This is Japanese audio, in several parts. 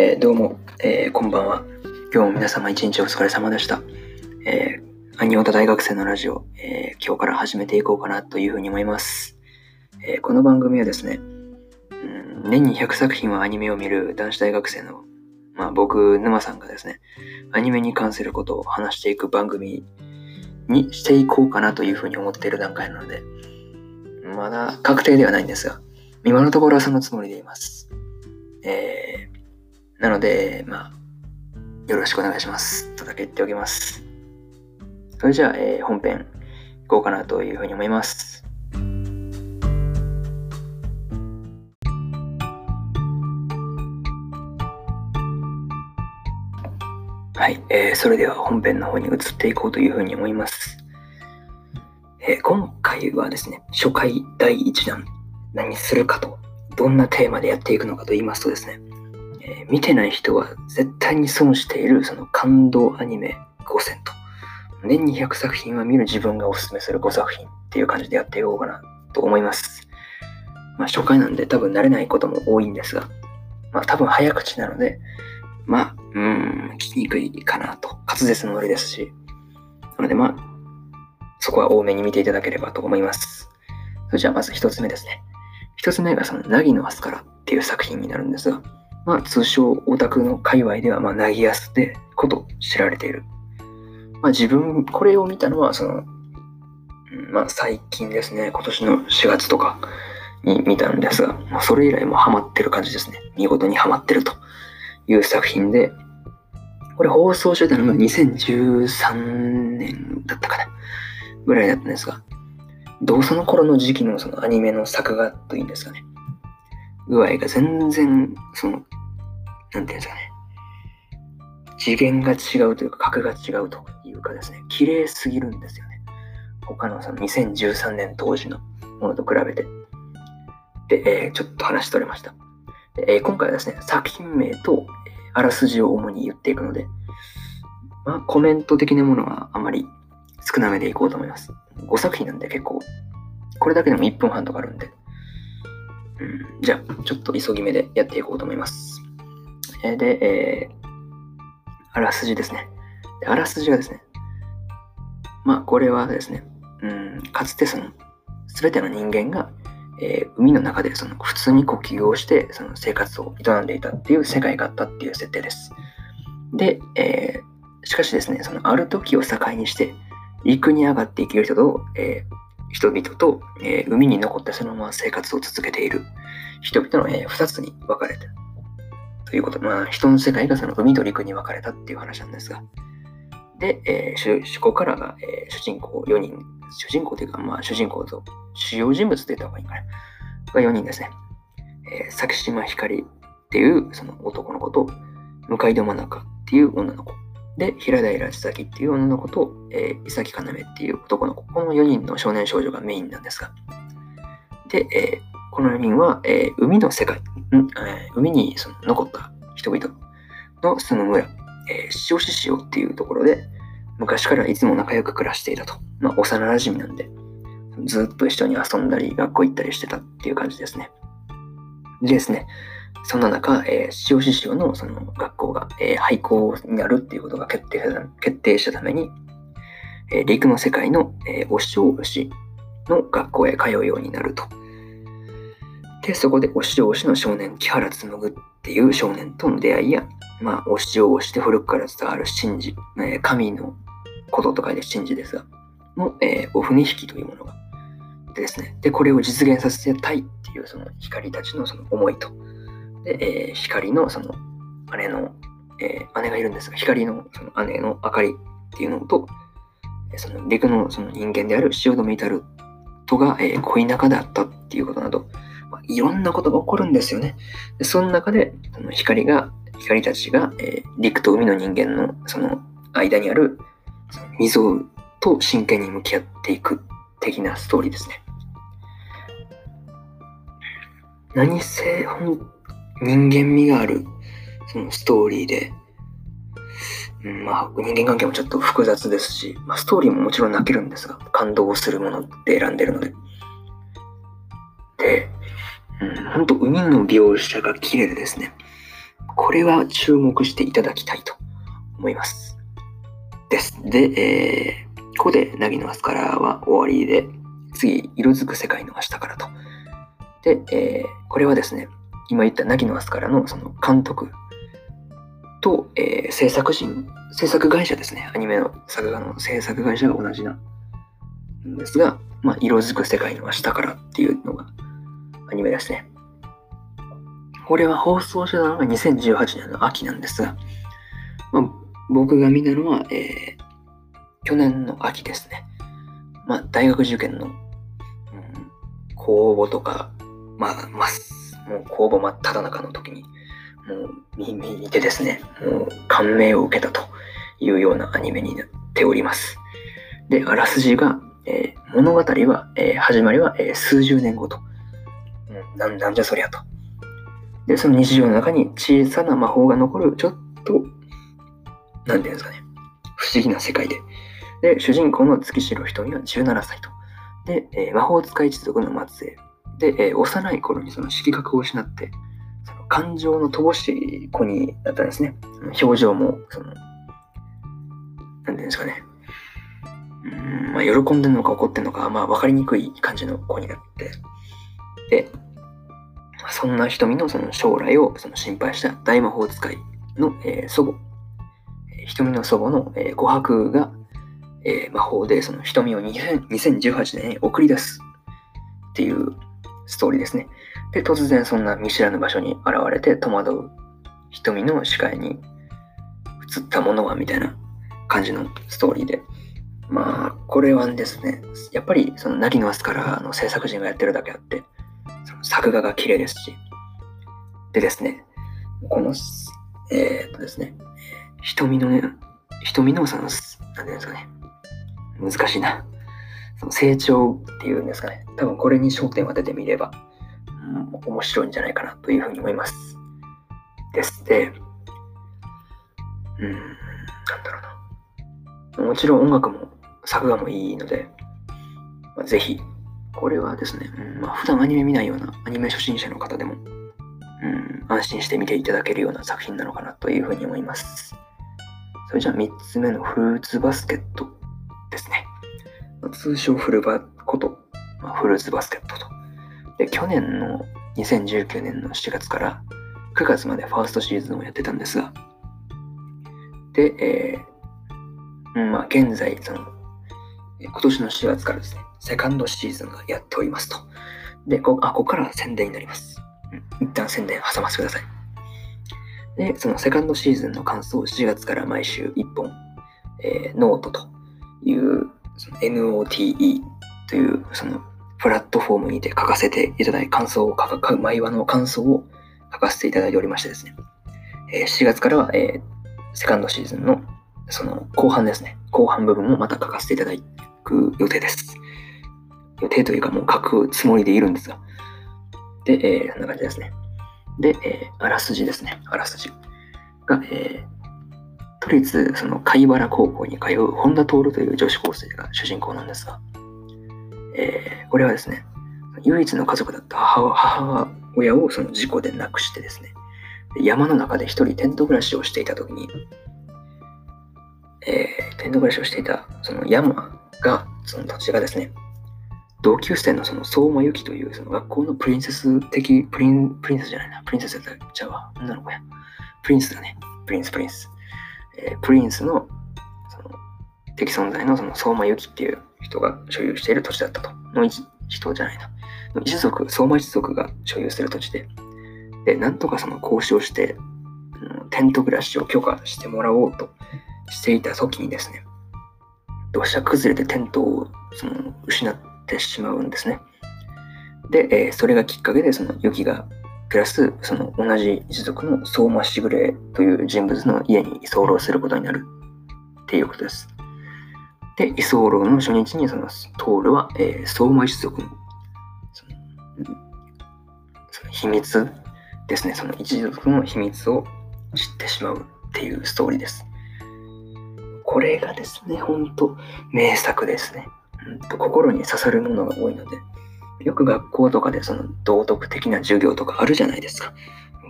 えー、どうも、えー、こんばんは。今日も皆様一日お疲れ様でした。えー、アニオタ大学生のラジオ、えー、今日から始めていこうかなというふうに思います。えー、この番組はですね、うん、年に100作品はアニメを見る男子大学生の、まあ僕、沼さんがですね、アニメに関することを話していく番組にしていこうかなというふうに思っている段階なので、まだ確定ではないんですが、今のところはそのつもりでいます。えー、なので、まあ、よろしくお願いします。とだけ言っておきます。それじゃあ、えー、本編行こうかなというふうに思います。はい、えー、それでは本編の方に移っていこうというふうに思います。えー、今回はですね、初回第1弾、何するかと、どんなテーマでやっていくのかと言いますとですね、えー、見てない人は絶対に損しているその感動アニメ5選と、年に100作品は見る自分がおすすめする5作品っていう感じでやっていこうかなと思います。まあ初回なんで多分慣れないことも多いんですが、まあ多分早口なので、まあ、うん、聞きにくいかなと。滑舌のノリですし。なのでまあ、そこは多めに見ていただければと思います。それじゃあまず一つ目ですね。一つ目がその、ナギのアスカラっていう作品になるんですが、まあ通称オタクの界隈では、まあ、ナギアスでこと知られている。まあ自分、これを見たのは、その、まあ最近ですね、今年の4月とかに見たんですが、まあ、それ以来もハマってる感じですね。見事にハマってると。いう作品で、これ放送してたのが2013年だったかなぐらいだったんですが、どうその頃の時期のそのアニメの作画というんですかね、具合が全然、その、なんていうんですかね、次元が違うというか格が違うというかですね、綺麗すぎるんですよね。他のその2013年当時のものと比べて。で、えー、ちょっと話取れました。えー、今回はですね、作品名とあらすじを主に言っていくので、まあ、コメント的なものはあまり少なめでいこうと思います。5作品なんで結構、これだけでも1分半とかあるんで、うん、じゃあ、ちょっと急ぎ目でやっていこうと思います。で、えー、あらすじですね。であらすじがですね、まあ、これはですね、うん、かつてその、すべての人間がえー、海の中でその普通に呼吸をしてその生活を営んでいたっていう世界があったっていう設定です。で、えー、しかしですね、そのある時を境にして陸に上がって生きる人と、えー、人々と、え海に残ってそのまま生活を続けている人々の、え2つに分かれてということ、まあ、人の世界がその海と陸に分かれたっていう話なんですが、で、えー、主こからが、えー、主人公4人、主人公というか、まあ、主人公と主要人物と言った方がいいかな。が4人ですね。えー、崎島ひかりっていうその男の子と、向井戸真中っていう女の子。で、平平千咲っていう女の子と、えー、伊崎かなめっていう男の子。この4人の少年少女がメインなんですが。で、えー、この4人は、えー、海の世界、海にその残った人々の住む村、えー、塩市塩っていうところで、昔からいつも仲良く暮らしていたと。まあ、幼馴染なんで、ずっと一緒に遊んだり、学校行ったりしてたっていう感じですね。でですね、そんな中、えー、塩市塩のその学校が、えー、廃校になるっていうことが決定決定したために、えー、陸の世界の、えー、お塩市の学校へ通うようになると。で、そこでお塩推しの少年、木原紡っていう少年との出会いや、まあ、お塩推しで古くから伝わる神事、えー、神のことと書いて神事ですが、の、えー、お船引きというものがでですね、で、これを実現させたいっていうその光たちのその思いと、で、えー、光のその姉の、えー、姉がいるんですが、光のその姉の明かりっていうのと、その陸のその人間である汐留至るとが、えー、恋仲であったっていうことなど、まあ、いろんなことが起こるんですよね。でその中で、その光が、光たちが、えー、陸と海の人間のその間にある溝と真剣に向き合っていく的なストーリーですね。何せ、ほん人間味がある、そのストーリーで、うん、まあ、人間関係もちょっと複雑ですし、まあ、ストーリーももちろん泣けるんですが、感動するものって選んでるので。で、ほんと海の描写が綺麗でですね、これは注目していただきたいと思います。です。で、えー、ここで、凪のアスカラは終わりで、次、色づく世界の明日からと。で、えー、これはですね、今言った凪のアスカラのその監督と、えー、制作人、制作会社ですね、アニメの作画の制作会社が同じなんですが、まあ、色づく世界の明日からっていうのがニメですね。これは放送してたのが2018年の秋なんですが、まあ、僕が見たのは、えー、去年の秋ですね。まあ、大学受験の、うん、公募とか、まあ、まもう公募真っ只中の時に、もう見見てですね、もう感銘を受けたというようなアニメになっております。で、あらすじが、えー、物語は、えー、始まりは、えー、数十年後と。うん、なんじゃそりゃと。で、その日常の中に小さな魔法が残る、ちょっと、なんていうんですかね、不思議な世界で。で、主人公の月城瞳は17歳と。で、えー、魔法使い一族の末裔。で、えー、幼い頃にその色覚を失って、その感情の乏しい子になったんですね。表情も、その、なんていうんですかね。うん、まあ、喜んでるのか怒ってるのか、まあ、わかりにくい感じの子になって、で、そんな瞳のその将来をその心配した大魔法使いの、えー、祖母、瞳の祖母の、えー、琥珀が、えー、魔法でその瞳を2018年に送り出すっていうストーリーですね。で、突然そんな見知らぬ場所に現れて戸惑う瞳の視界に映ったものはみたいな感じのストーリーで。まあ、これはですね、やっぱりそのナギノアスからの制作陣がやってるだけあって、作画が綺麗ですし、でですね、この、えー、っとですね、瞳のね、瞳のその、なんていうんですかね、難しいな。その成長っていうんですかね。多分これに焦点を当ててみれば、うん、面白いんじゃないかなというふうに思います。ですで、うん、なんだろうな。もちろん音楽も作画もいいので、ぜひ、これはですね、うんまあ、普段アニメ見ないようなアニメ初心者の方でも、うん、安心して見ていただけるような作品なのかなというふうに思います。それじゃあ3つ目のフルーツバスケットですね。通称フルバこと、まあ、フルーツバスケットと。で、去年の2019年の7月から9月までファーストシーズンをやってたんですが、で、えー、まあ、現在、その、今年の4月からですね、セカンドシーズンがやっておりますと。で、こあここから宣伝になります。一旦宣伝挟ませてください。で、そのセカンドシーズンの感想を4月から毎週1本、えー、ノートという NOTE というそのプラットフォームにて書かせていただい感想を書か、毎話の感想を書かせていただいておりましてですね、えー、7月からは、えー、セカンドシーズンのその後半ですね、後半部分もまた書かせていただく予定です。予定というかもう書くつもりでいるんですが。で、えー、こんな感じですね。で、えー、あらすじですね。あらすじが、えー、都立その貝原高校に通う本田徹という女子高生が主人公なんですが、えー、これはですね、唯一の家族だった母母親をその事故で亡くしてですね、山の中で一人テント暮らしをしていた時に、えー、テント暮らしをしていたその山が、その土地がですね、同級生のその草摩由希というその学校のプリンセス的、プリン、プリンセスじゃないな、プリンセスだっちゃうわ、女の子や。プリンスだね。プリンス、プリンス。えー、プリンスのその敵存在のその相馬由紀っていう人が所有している土地だったと。の一人じゃないな。一族、相馬一族が所有する土地で、で、なんとかその交渉して、うんテント暮らしを許可してもらおうとしていた時にですね、土砂崩れでテントをその失ってしまうんですね。で、えー、それがきっかけで、その雪がプラス、その同じ一族の相馬しぐれという人物の家に居候することになるっていうことです。で、居候の初日にそのトールは、えー、相馬一族のそのその秘密ですね、その一族の秘密を知ってしまうっていうストーリーです。これがですね、ほんと名作ですね。心に刺さるものが多いので、よく学校とかでその道徳的な授業とかあるじゃないですか。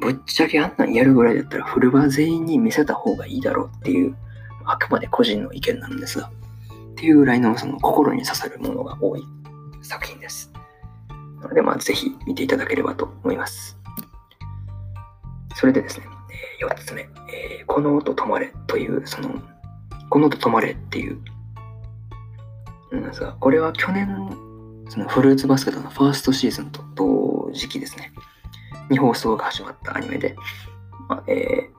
ぶっちゃけあんなんやるぐらいだったらフルバー全員に見せた方がいいだろうっていう、あくまで個人の意見なんですが、っていうぐらいのその心に刺さるものが多い作品です。なので、まあ、ぜひ見ていただければと思います。それでですね、え4つ目、えー、この音止まれという、その、この音止まれっていう、なんですが、これは去年、そのフルーツバスケットのファーストシーズンと同時期ですね、に放送が始まったアニメで、まあ、えー、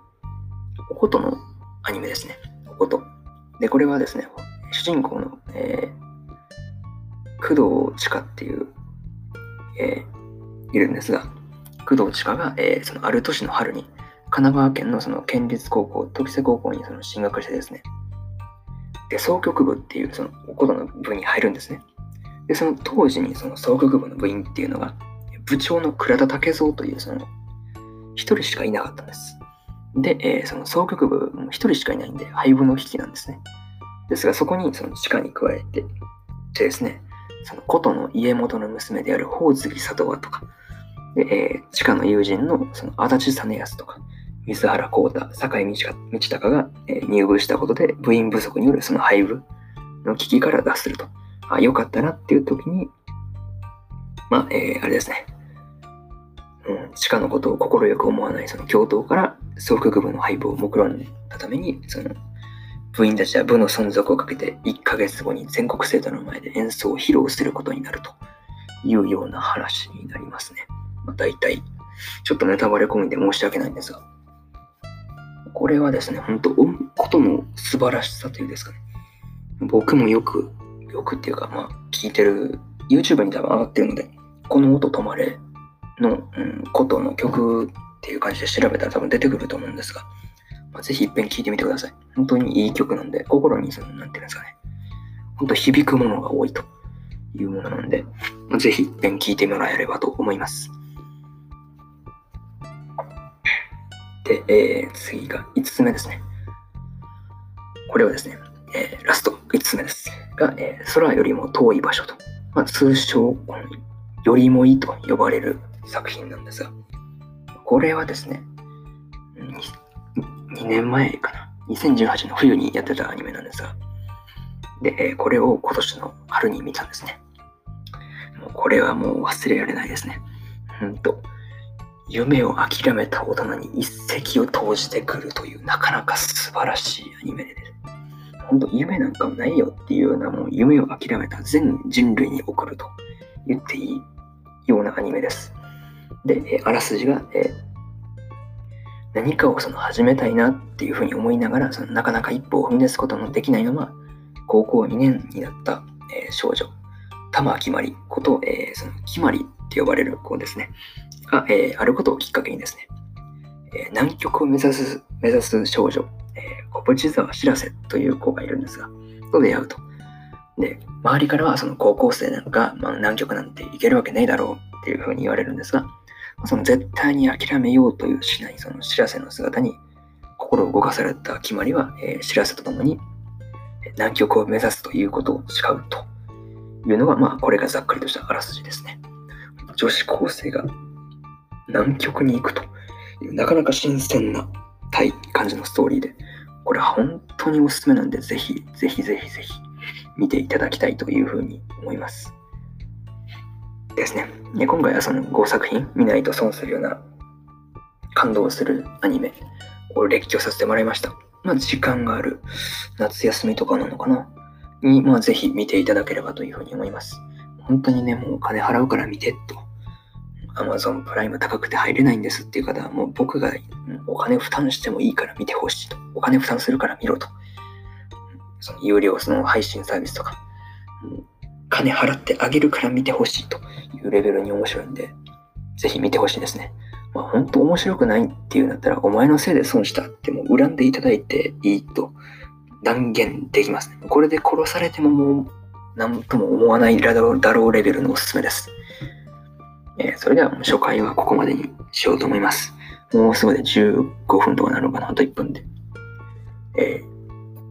おことのアニメですね、おこと。で、これはですね、主人公の、えー、工藤千佳っていう、えー、いるんですが、工藤千佳が、えー、そのある年の春に神奈川県のその県立高校、時瀬高校にその進学してですね、で、総局部っていうそのおことの部に入るんですね。で、その当時にその総局部の部員っていうのが、部長の倉田武蔵というその一人しかいなかったんです。で、えー、その総局部も一人しかいないんで、廃部の引きなんですね。ですが、そこにその地下に加えて、でですね、その琴の家元の娘である宝月里和とか、で、えー、地下の友人のその足立実康とか、水原幸太、坂井道隆が、入部したことで部員不足によるその廃部の危機から脱すると。あ、よかったなっていう時に、まあ、えー、あれですね。うん、地下のことを快く思わないその教頭から総局部の廃部を目論んだために、その部員たちは部の存続をかけて1ヶ月後に全国生徒の前で演奏を披露することになるというような話になりますね。まあ、大体、ちょっとネタバレ込みで申し訳ないんですが、これはですね、本当、ことの素晴らしさというですかね。僕もよく、よくっていうか、まあ、聞いてる、YouTube に多分上がってるので、この音止まれの、うん、ことの曲っていう感じで調べたら多分出てくると思うんですが、まあ、ぜひ一遍聴いてみてください。本当にいい曲なんで、心にその、なんていうんですかね、本当響くものが多いというものなんで、まあ、ぜひ一遍聴いてもらえればと思います。で、えー、次が5つ目ですね。これはですね、えー、ラスト5つ目です。が、えー、空よりも遠い場所と、まあ、通称、よりもいいと呼ばれる作品なんですが、これはですね、2年前かな、2018年の冬にやってたアニメなんですが、で、えー、これを今年の春に見たんですね。もうこれはもう忘れられないですね。うんと、夢を諦めた大人に一石を投じてくるというなかなか素晴らしいアニメです。本当夢なんかもないよっていうようなもう夢を諦めた全人類に送ると言っていいようなアニメです。で、あらすじが、え何かをその始めたいなっていうふうに思いながらそのなかなか一歩を踏み出すことのできないまま高校2年になった、え、少女玉木まりこと、えー、そのきまりって呼ばれる子ですねが、えー、あることをきっかけにですね、えー、南極を目指す目指す少女、えー、小淵沢しらせという子がいるんですが、と出会うと。で、周りからはその高校生なんか、まあ、南極なんて行けるわけないだろうっていうふうに言われるんですが、その絶対に諦めようというしないそのしらせの姿に心を動かされた決まりは、えー、しらせとともに南極を目指すということを誓うというのが、まあ、これがざっくりとしたあらすじですね。女子高生が南極に行くという、なかなか新鮮な、たい感じのストーリーで、これは本当におすすめなんで、ぜひ、ぜひぜひぜひ見ていただきたいというふうに思います。ですね。で今回はその5作品、見ないと損するような感動するアニメを列挙させてもらいました。まあ、時間がある夏休みとかなのかな？に、まあ、ぜひ見ていただければというふうに思います。本当にね、もうお金払うから見てと Amazon プライム高くて入れないんですっていう方は、もう僕がお金負担してもいいから見てほしいと。お金負担するから見ろと。その有料その配信サービスとか、金払ってあげるから見てほしいというレベルに面白いんで、ぜひ見てほしいですね。まあ、本当面白くないっていうんだったら、お前のせいで損したってもう恨んでいただいていいと断言できますね。これで殺されてももう何とも思わないだろうレベルのおすすめです。えー、それでは初回はここまでにしようと思います。もうすぐで15分とかなるのかな、あと1分で。えー、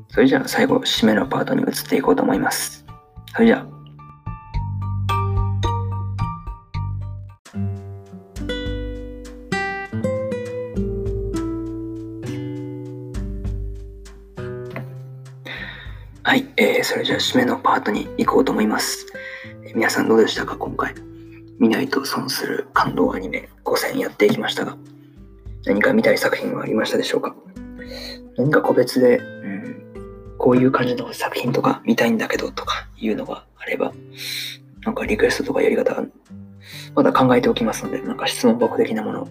それじゃあ最後、締めのパートに移っていこうと思います。それじゃあ。はい、えー、それじゃあ締めのパートに行こうと思います。えー、皆さんどうでしたか、今回。見ないと損する感動アニメ5選やっていきましたが、何か見たい作品はありましたでしょうか？何か個別で、うん、こういう感じの作品とか見たいんだけどとかいうのがあれば、なんかリクエストとかやり方、まだ考えておきますので、なんか質問箱的なもの、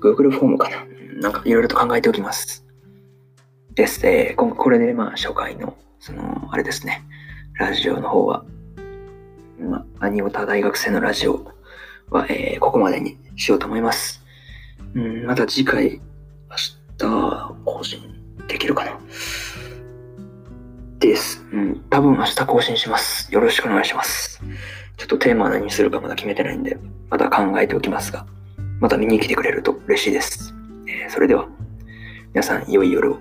Google フォームかな？なんかいろいろと考えておきます。です。えー、これでまあ初回の、その、あれですね、ラジオの方は、まあ、アニオタ大学生のラジオは、えー、ここまでにしようと思います。うん、また次回、明日、更新できるかな？です。うん、多分明日更新します。よろしくお願いします。ちょっとテーマは何にするかまだ決めてないんで、また考えておきますが、また見に来てくれると嬉しいです。えー、それでは、皆さん、良い夜を。